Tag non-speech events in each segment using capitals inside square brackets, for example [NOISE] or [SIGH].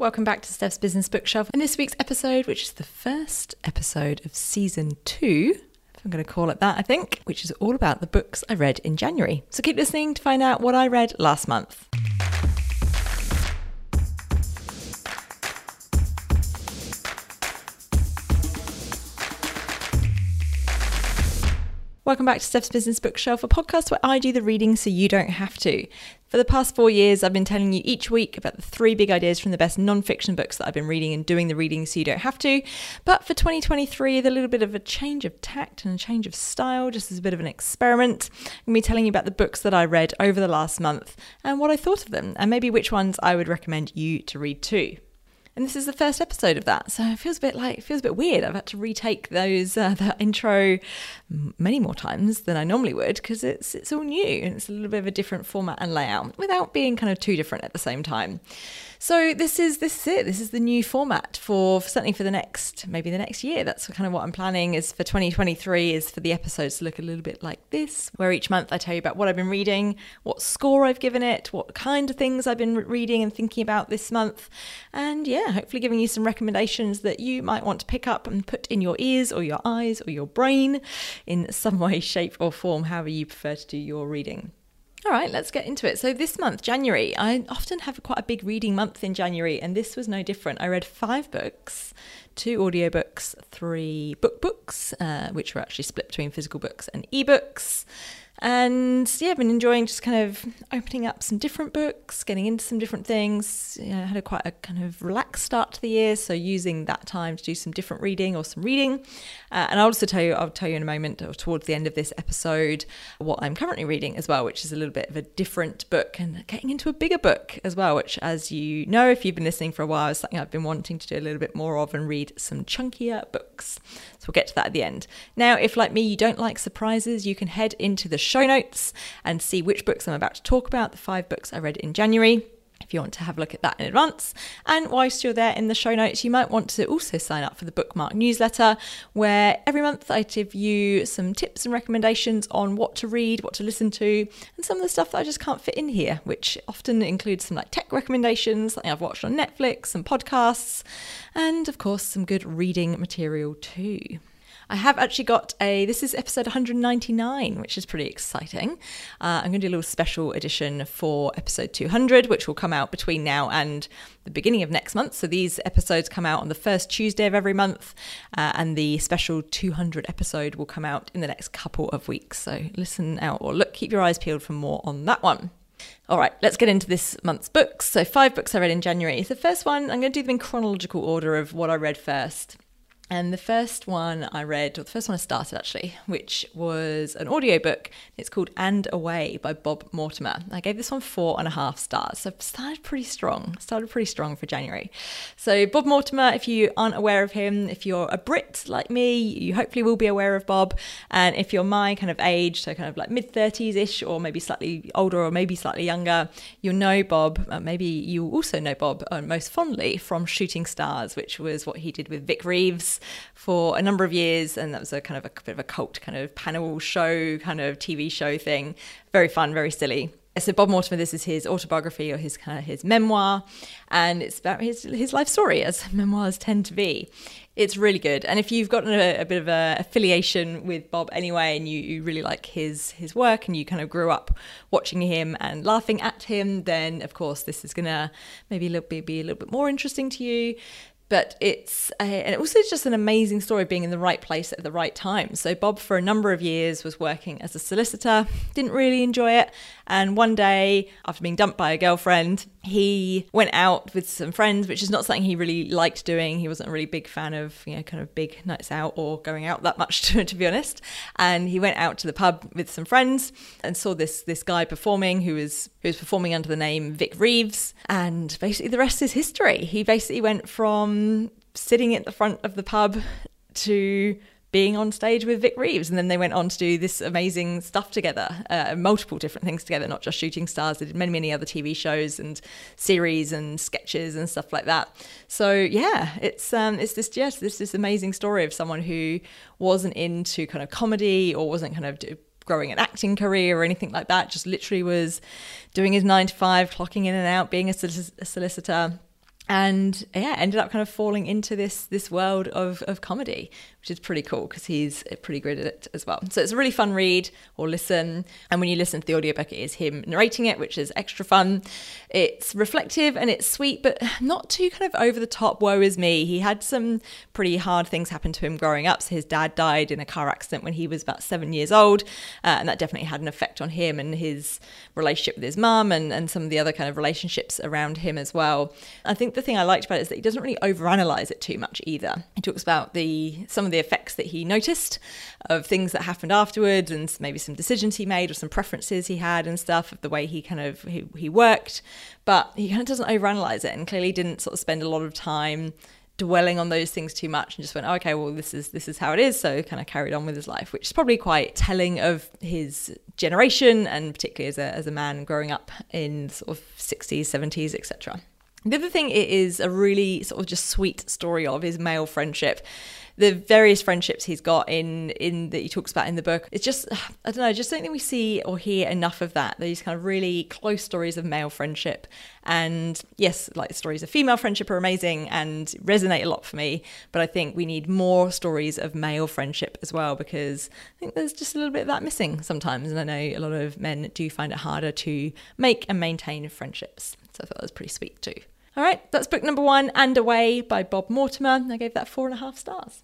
Welcome back to Steph's Business Bookshelf. In this week's episode, which is the first episode of season two, if I'm going to call it that, I think, which is all about the books I read in January. So keep listening to find out what I read last month. Welcome back to Steph's Business Bookshelf, a podcast where I do the reading so you don't have to. For the past four years, I've been telling you each week about the three big ideas from the best non-fiction books that I've been reading and doing the reading so you don't have to. But for 2023, with a little bit of a change of tact and a change of style, just as a bit of an experiment, I'm going to be telling you about the books that I read over the last month and what I thought of them, and maybe which ones I would recommend you to read too. And this is the first episode of that, so it feels a bit like it feels a bit weird. I've had to retake those uh, that intro many more times than I normally would because it's it's all new and it's a little bit of a different format and layout without being kind of too different at the same time. So this is this is it. This is the new format for, for certainly for the next maybe the next year. That's kind of what I'm planning is for 2023 is for the episodes to look a little bit like this, where each month I tell you about what I've been reading, what score I've given it, what kind of things I've been reading and thinking about this month, and yeah, hopefully giving you some recommendations that you might want to pick up and put in your ears or your eyes or your brain in some way, [LAUGHS] shape, or form, however you prefer to do your reading. All right, let's get into it. So, this month, January, I often have quite a big reading month in January, and this was no different. I read five books, two audiobooks, three book books, uh, which were actually split between physical books and ebooks. And yeah, I've been enjoying just kind of opening up some different books, getting into some different things. You know, I had a quite a kind of relaxed start to the year, so using that time to do some different reading or some reading. Uh, and I'll also tell you, I'll tell you in a moment or towards the end of this episode what I'm currently reading as well, which is a little bit of a different book and getting into a bigger book as well, which, as you know, if you've been listening for a while, is something I've been wanting to do a little bit more of and read some chunkier books. So we'll get to that at the end. Now, if like me, you don't like surprises, you can head into the show notes and see which books I'm about to talk about, the five books I read in January if you want to have a look at that in advance. And whilst you're there in the show notes, you might want to also sign up for the bookmark newsletter, where every month I give you some tips and recommendations on what to read, what to listen to, and some of the stuff that I just can't fit in here, which often includes some like tech recommendations, something I've watched on Netflix, some podcasts, and of course some good reading material too. I have actually got a, this is episode 199, which is pretty exciting. Uh, I'm going to do a little special edition for episode 200, which will come out between now and the beginning of next month. So these episodes come out on the first Tuesday of every month, uh, and the special 200 episode will come out in the next couple of weeks. So listen out or look, keep your eyes peeled for more on that one. All right, let's get into this month's books. So, five books I read in January. The first one, I'm going to do them in chronological order of what I read first. And the first one I read, or the first one I started actually, which was an audiobook. It's called And Away by Bob Mortimer. I gave this one four and a half stars. So I've started pretty strong. Started pretty strong for January. So Bob Mortimer, if you aren't aware of him, if you're a Brit like me, you hopefully will be aware of Bob. And if you're my kind of age, so kind of like mid 30s ish, or maybe slightly older, or maybe slightly younger, you'll know Bob. Uh, maybe you also know Bob uh, most fondly from Shooting Stars, which was what he did with Vic Reeves for a number of years, and that was a kind of a, bit of a cult kind of panel show, kind of TV show thing. Very fun, very silly so Bob Mortimer, this is his autobiography or his kind of his memoir, and it's about his his life story, as [LAUGHS] memoirs tend to be. It's really good, and if you've got a, a bit of a affiliation with Bob anyway, and you, you really like his his work, and you kind of grew up watching him and laughing at him, then of course this is gonna maybe be a little bit more interesting to you but it's a, and also just an amazing story being in the right place at the right time. So Bob, for a number of years, was working as a solicitor, didn't really enjoy it, and one day, after being dumped by a girlfriend, he went out with some friends, which is not something he really liked doing. He wasn't a really big fan of you know kind of big nights out or going out that much, [LAUGHS] to, to be honest. And he went out to the pub with some friends and saw this this guy performing who was who was performing under the name Vic Reeves, and basically the rest is history. He basically went from sitting at the front of the pub [LAUGHS] to being on stage with Vic Reeves. And then they went on to do this amazing stuff together, uh, multiple different things together, not just Shooting Stars. They did many, many other TV shows and series and sketches and stuff like that. So yeah, it's um, it's this yes, this this amazing story of someone who wasn't into kind of comedy or wasn't kind of growing an acting career or anything like that. Just literally was doing his nine to five, clocking in and out, being a, solic- a solicitor and yeah, ended up kind of falling into this this world of, of comedy, which is pretty cool because he's pretty good at it as well. So it's a really fun read or listen. And when you listen to the audiobook, it is him narrating it, which is extra fun. It's reflective and it's sweet, but not too kind of over the top. Woe is me. He had some pretty hard things happen to him growing up. So his dad died in a car accident when he was about seven years old, uh, and that definitely had an effect on him and his relationship with his mum and, and some of the other kind of relationships around him as well. I think the thing I liked about it is that he doesn't really overanalyze it too much either. He talks about the some of the effects that he noticed of things that happened afterwards and maybe some decisions he made or some preferences he had and stuff of the way he kind of he, he worked. But he kind of doesn't overanalyze it and clearly didn't sort of spend a lot of time dwelling on those things too much and just went oh, okay well this is this is how it is. So kind of carried on with his life which is probably quite telling of his generation and particularly as a, as a man growing up in sort of 60s 70s etc the other thing it is a really sort of just sweet story of is male friendship the various friendships he's got in in that he talks about in the book. It's just [SIGHS] I don't know, just don't think we see or hear enough of that. These kind of really close stories of male friendship. And yes, like stories of female friendship are amazing and resonate a lot for me. But I think we need more stories of male friendship as well because I think there's just a little bit of that missing sometimes. And I know a lot of men do find it harder to make and maintain friendships. So I thought that was pretty sweet too. All right, that's book number one, And Away by Bob Mortimer. I gave that four and a half stars.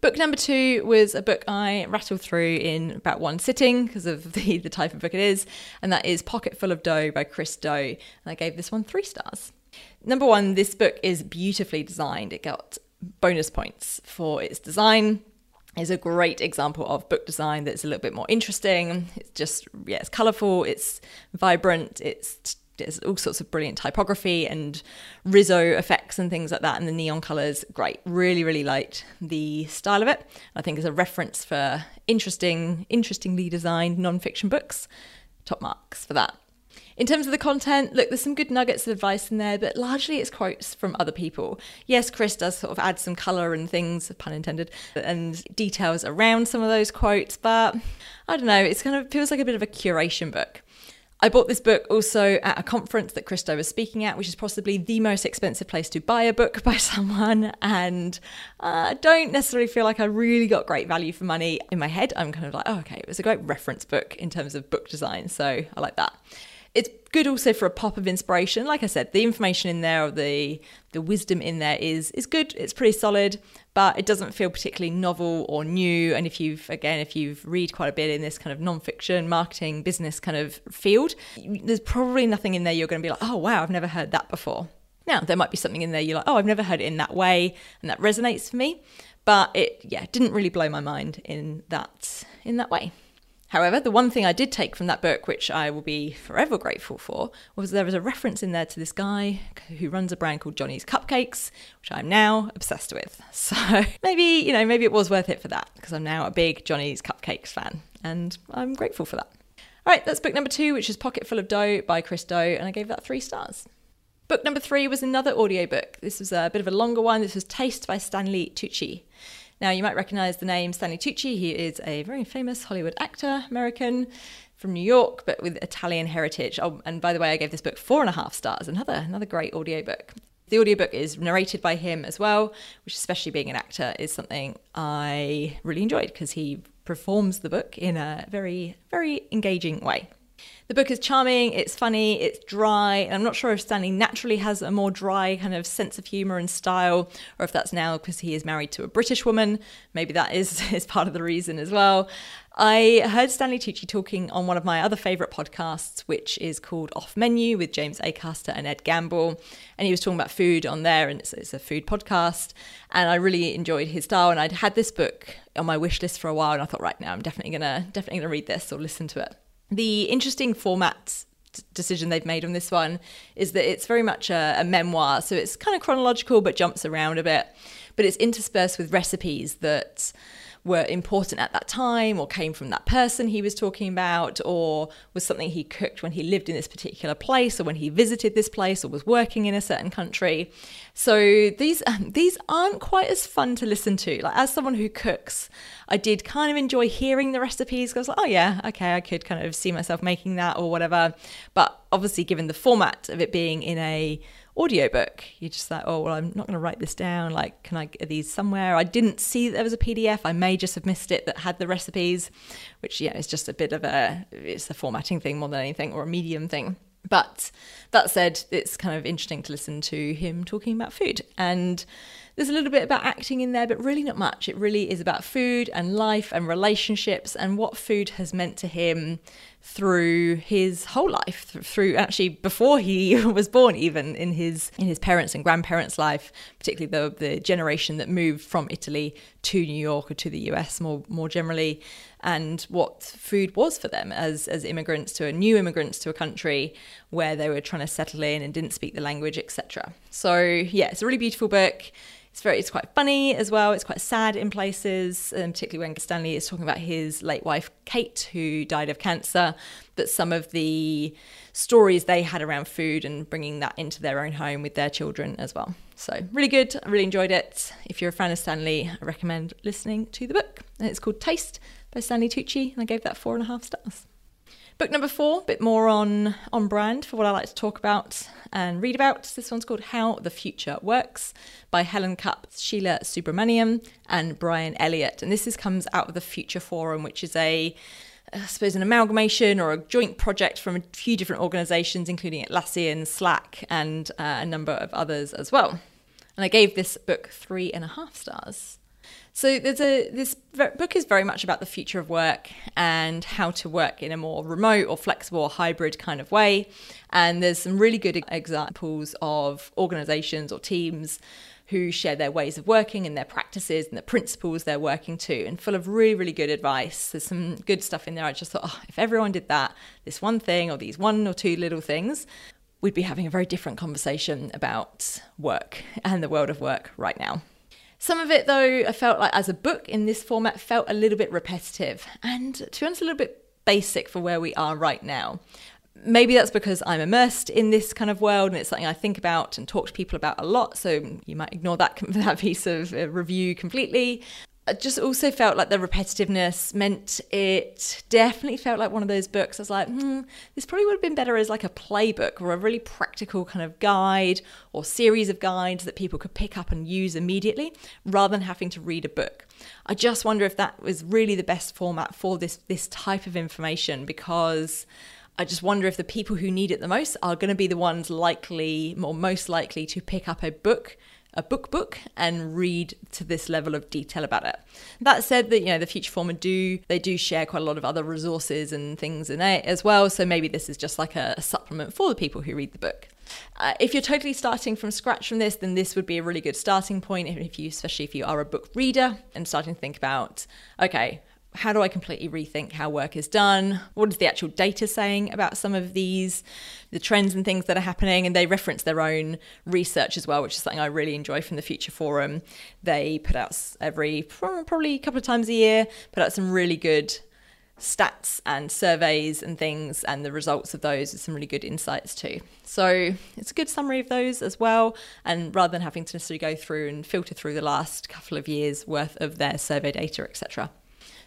Book number two was a book I rattled through in about one sitting because of [LAUGHS] the, the type of book it is, and that is Pocket Full of Dough by Chris Do. And I gave this one three stars. Number one, this book is beautifully designed. It got bonus points for its design. Is a great example of book design that's a little bit more interesting. It's just, yeah, it's colourful, it's vibrant, it's there's all sorts of brilliant typography and Riso effects and things like that, and the neon colors. Great, really, really liked the style of it. I think as a reference for interesting, interestingly designed non-fiction books, top marks for that. In terms of the content, look, there's some good nuggets of advice in there, but largely it's quotes from other people. Yes, Chris does sort of add some colour and things, pun intended, and details around some of those quotes, but I don't know, it's kind of feels like a bit of a curation book. I bought this book also at a conference that Chris Do was speaking at, which is possibly the most expensive place to buy a book [LAUGHS] by someone. And I uh, don't necessarily feel like I really got great value for money. In my head, I'm kind of like, oh, okay, it was a great reference book in terms of book design. So I like that. It's good also for a pop of inspiration. Like I said, the information in there, or the the wisdom in there is is good. It's pretty solid, but it doesn't feel particularly novel or new. And if you've again, if you've read quite a bit in this kind of nonfiction, marketing, business kind of field, there's probably nothing in there you're going to be like, oh wow, I've never heard that before. Now there might be something in there you're like, oh, I've never heard it in that way, and that resonates for me. But it, yeah, didn't really blow my mind in that in that way. However, the one thing I did take from that book, which I will be forever grateful for, was there was a reference in there to this guy who runs a brand called Johnny's Cupcakes, which I'm now obsessed with. [LAUGHS] So maybe, you know, maybe it was worth it for that because I'm now a big Johnny's Cupcakes fan and I'm grateful for that. All right, that's book number two, which is Pocket Full of Dough by Chris Do, and I gave that three stars. Book number three was another audiobook. This was a bit of a longer one. This was Taste by Stanley Tucci. Now, you might recognize the name Stanley Tucci. He is a very famous Hollywood actor, American from New York, but with Italian heritage. Oh, and by the way, I gave this book four and a half stars. Another another great audiobook. The audiobook is narrated by him as well, which, especially being an actor, is something I really enjoyed because he performs the book in a very, very engaging way. The book is charming, it's funny, it's dry. And I'm not sure if Stanley naturally has a more dry kind of sense of humour and style, or if that's now because he is married to a British woman. Maybe that is, [LAUGHS] is part of the reason as well. I heard Stanley Tucci talking on one of my other favourite podcasts, which is called Off Menu with James Acaster and Ed Gamble. And he was talking about food on there, and it's, it's, a food podcast. And I really enjoyed his style. And I'd had this book on my wish list for a while, and I thought, right now, I'm definitely gonna definitely gonna read this or listen to it. The interesting format decision they've made on this one is that it's very much a, a, memoir. So it's kind of chronological, but jumps around a bit. But it's interspersed with recipes that were important at that time or came from that person he was talking about or was something he cooked when he lived in this particular place or when he visited this place or was working in a certain country. So these um, these aren't quite as fun to listen to. Like as someone who cooks, I did kind of enjoy hearing the recipes. because like, oh yeah, okay, I could kind of see myself making that or whatever. But obviously, given the format of it being in a audiobook. You're just like, oh, well, I'm not going to write this down. Like, can I get these somewhere? I didn't see there was a PDF. I may just have missed it that had the recipes, which, yeah, is just a bit of a, it's a formatting thing more than anything or a medium thing. But that said, it's kind of interesting to listen to him talking about food. And there's a little bit about acting in there, but really not much. It really is about food and life and relationships and what food has meant to him through his whole life through actually before he [LAUGHS] was born even in his in his parents and grandparents life particularly the the generation that moved from Italy to New York or to the US more more generally and what food was for them as as immigrants to a new immigrants to a country where they were trying to settle in and didn't speak the language etc so yeah it's a really beautiful book it's very, it's quite funny as well. It's quite sad in places, and particularly when Stanley is talking about his late wife Kate, who died of cancer. But some of the stories they had around food and bringing that into their own home with their children as well. So really good. I really enjoyed it. If you're a fan of Stanley, I recommend listening to the book. It's called Taste by Stanley Tucci, and I gave that four and a half stars. Book number four, a bit more on on brand for what I like to talk about and read about. This one's called How the Future Works by Helen Kupp, Sheela Subramanian, and Brian Elliott. And this is comes out of the Future Forum, which is a I suppose an amalgamation or a joint project from a few different organisations, including Atlassian, Slack, and uh, a number of others as well. And I gave this book three and a half stars. So there's a this book is very much about the future of work and how to work in a more remote or flexible or hybrid kind of way. And there's some really good examples of organizations or teams who share their ways of working and their practices and the principles they're working to, and full of really, really good advice. There's some good stuff in there. I just thought, oh, if everyone did that, this one thing or these one or two little things, we'd be having a very different conversation about work and the world of work right now. Some of it, though, I felt like as a book in this format felt a little bit repetitive and, to be honest, a little bit basic for where we are right now. Maybe that's because I'm immersed in this kind of world and it's something I think about and talk to people about a lot. So you might ignore that, [LAUGHS] that piece of uh, review completely. I just also felt like the repetitiveness meant it definitely felt like one of those books. I was like, hmm, this probably would have been better as like a playbook or a really practical kind of guide or series of guides that people could pick up and use immediately rather than having to read a book. I just wonder if that was really the best format for this this type of information because I just wonder if the people who need it the most are going to be the ones likely or most likely to pick up a book a book book and read to this level of detail about it. That said, that you know the Future Forum do they do share quite a lot of other resources and things in it as well. So maybe this is just like a, a supplement for the people who read the book. Uh, if you're totally starting from scratch from this, then this would be a really good starting point. If you, especially if you are a book reader and starting to think about, okay, how do I completely rethink how work is done? What is the actual data saying about some of these, the trends and things that are happening? And they reference their own research as well, which is something I really enjoy from the Future Forum. They put out every probably a couple of times a year, put out some really good stats and surveys and things and the results of those with some really good insights too. So it's a good summary of those as well. And rather than having to necessarily go through and filter through the last couple of years worth of their survey data, etc.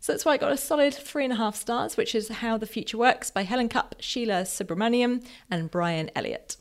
So that's why I got a solid three and a half stars, which is How the Future Works by Helen Kupp, Sheela Subramanian, and Brian Elliott.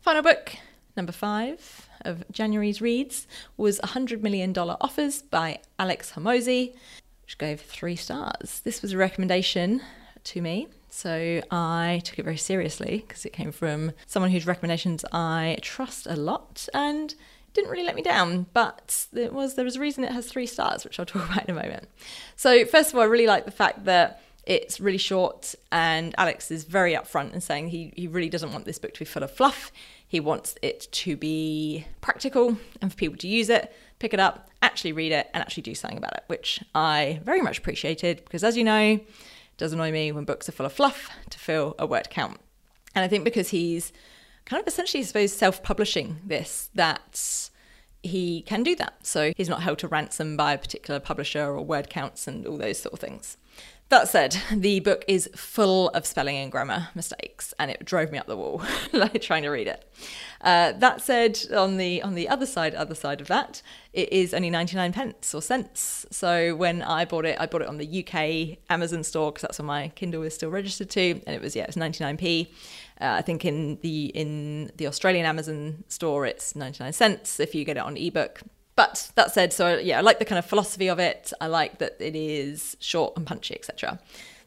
Final book, number five of January's reads, was $100 Million Offers by Alex Hormozi, which gave three stars. This was a recommendation to me. So I took it very seriously because it came from someone whose recommendations I trust a lot and didn't really let me down, but there was there was a reason it has three stars, which I'll talk about in a moment. So first of all, I really like the fact that it's really short, and Alex is very upfront in saying he he really doesn't want this book to be full of fluff. He wants it to be practical and for people to use it, pick it up, actually read it, and actually do something about it, which I very much appreciated because, as you know, it does annoy me when books are full of fluff to fill a word count. And I think because he's kind of essentially, I suppose, self publishing this, that he can do that. So he's not held to ransom by a particular publisher or word counts and all those sort of things. That said, the book is full of spelling and grammar mistakes, and it drove me up the wall, [LAUGHS] like trying to read it. Uh, that said, on the on the other side, other side of that, it is only ninety nine pence or cents. So when I bought it, I bought it on the UK Amazon store because that's where my Kindle is still registered to, and it was yeah, it's ninety nine p. Uh, I think in the in the Australian Amazon store, it's ninety nine cents if you get it on ebook. But that said, so yeah, I like the kind of philosophy of it. I like that it is short and punchy, etc.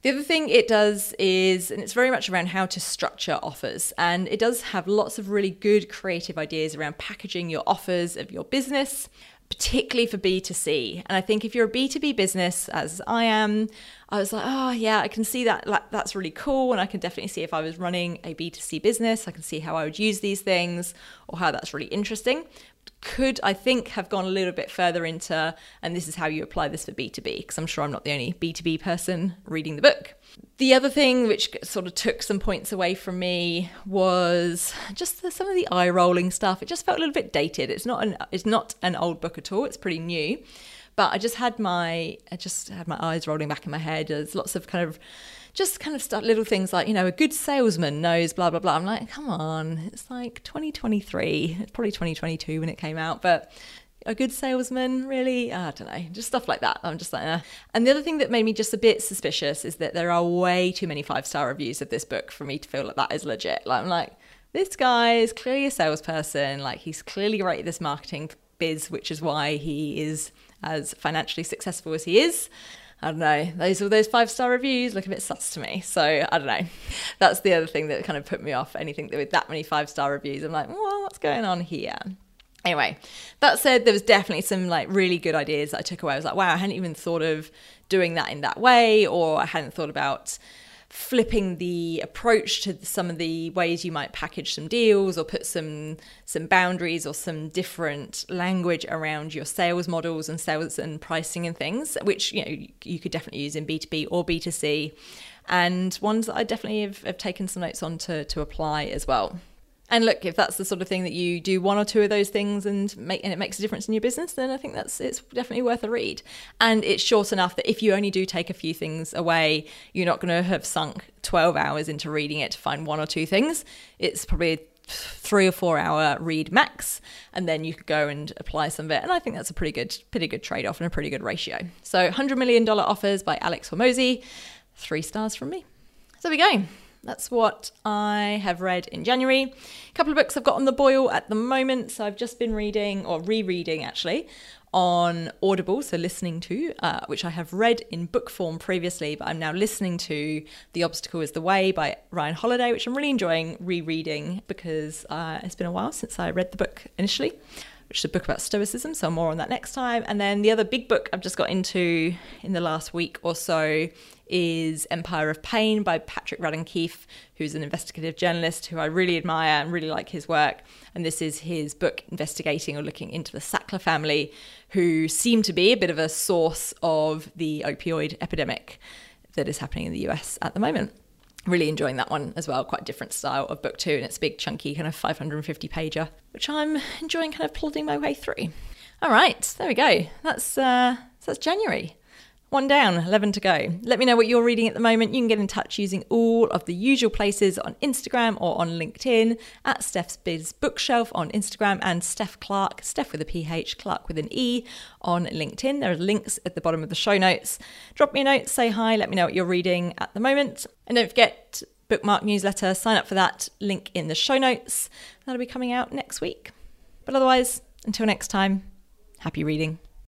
The other thing it does is, and it's very much around how to structure offers, and it does have lots of really good creative ideas around packaging your offers of your business, particularly for B2C. And I think if you're a B2B business, as I am, I was like, oh, yeah, I can see that. That's really cool. And I can definitely see if I was running a B2C business, I can see how I would use these things or how that's really interesting could I think have gone a little bit further into, and this is how you apply this for B2B, because I'm sure I'm not the only B2B person reading the book. The other thing which sort of took some points away from me was just the, some of the eye rolling stuff. It just felt a little bit dated. It's not an it's not an old book at all. It's pretty new, but I just had my I just had my eyes rolling back in my head. There's lots of kind of just kind of stuff, little things like, you know, a good salesman knows blah, blah, blah. I'm like, come on, it's like 2023. It's probably 2022 when it came out, but a good salesman, really? I don't know, just stuff like that. I'm just like, eh. and the other thing that made me just a bit suspicious is that there are way too many five star reviews of this book for me to feel like that is legit. Like, I'm like, this guy is clearly a salesperson. Like, he's clearly right at this marketing biz, which is why he is as financially successful as he is. I don't know. Those all those five star reviews look a bit sus to me. So I don't know. [LAUGHS] That's the other thing that kind of put me off anything with that many five star reviews. I'm like, well, what's going on here? Anyway, that said, there was definitely some like really good ideas that I took away. I was like, wow, I hadn't even thought of doing that in that way, or I hadn't thought about flipping the approach to some of the ways you might package some deals or put some some boundaries or some different language around your sales models and sales and pricing and things which you know you could definitely use in b2b or b2c and ones that i definitely have, have taken some notes on to, to apply as well and look, if that's the sort of thing that you do one or two of those things and make and it makes a difference in your business, then I think that's it's definitely worth a read. And it's short enough that if you only do take a few things away, you're not going to have sunk 12 hours into reading it to find one or two things. It's probably a three or four hour read max, and then you could go and apply some of it. And I think that's a pretty good, pretty good trade off and a pretty good ratio. So, $100 million offers by Alex Hormozi, three stars from me. So, we go. That's what I have read in January. A couple of books I've got on the boil at the moment. So I've just been reading, or rereading actually, on Audible, so listening to, uh, which I have read in book form previously, but I'm now listening to The Obstacle is the Way by Ryan Holiday, which I'm really enjoying rereading because uh, it's been a while since I read the book initially which is a book about Stoicism. So more on that next time. And then the other big book I've just got into in the last week or so is Empire of Pain by Patrick Radden Keefe, who's an investigative journalist who I really admire and really like his work. And this is his book investigating or looking into the Sackler family, who seem to be a bit of a source of the opioid epidemic that is happening in the US at the moment really enjoying that one as well. Quite a different style of book two, and it's big, chunky, kind of 550 pager, which I'm enjoying kind of plodding my way through. All right, there we go. That's uh, that's January. One down, 11 to go. Let me know what you're reading at the moment. You can get in touch using all of the usual places on Instagram or on LinkedIn at Steph's Biz Bookshelf on Instagram and Steph Clarke, Steph with a PH, Clark with an E on LinkedIn. There are links at the bottom of the show notes. Drop me a note, say hi, let me know what you're reading at the moment. And don't forget, bookmark newsletter, sign up for that, link in the show notes. That'll be coming out next week. But otherwise, until next time, happy reading.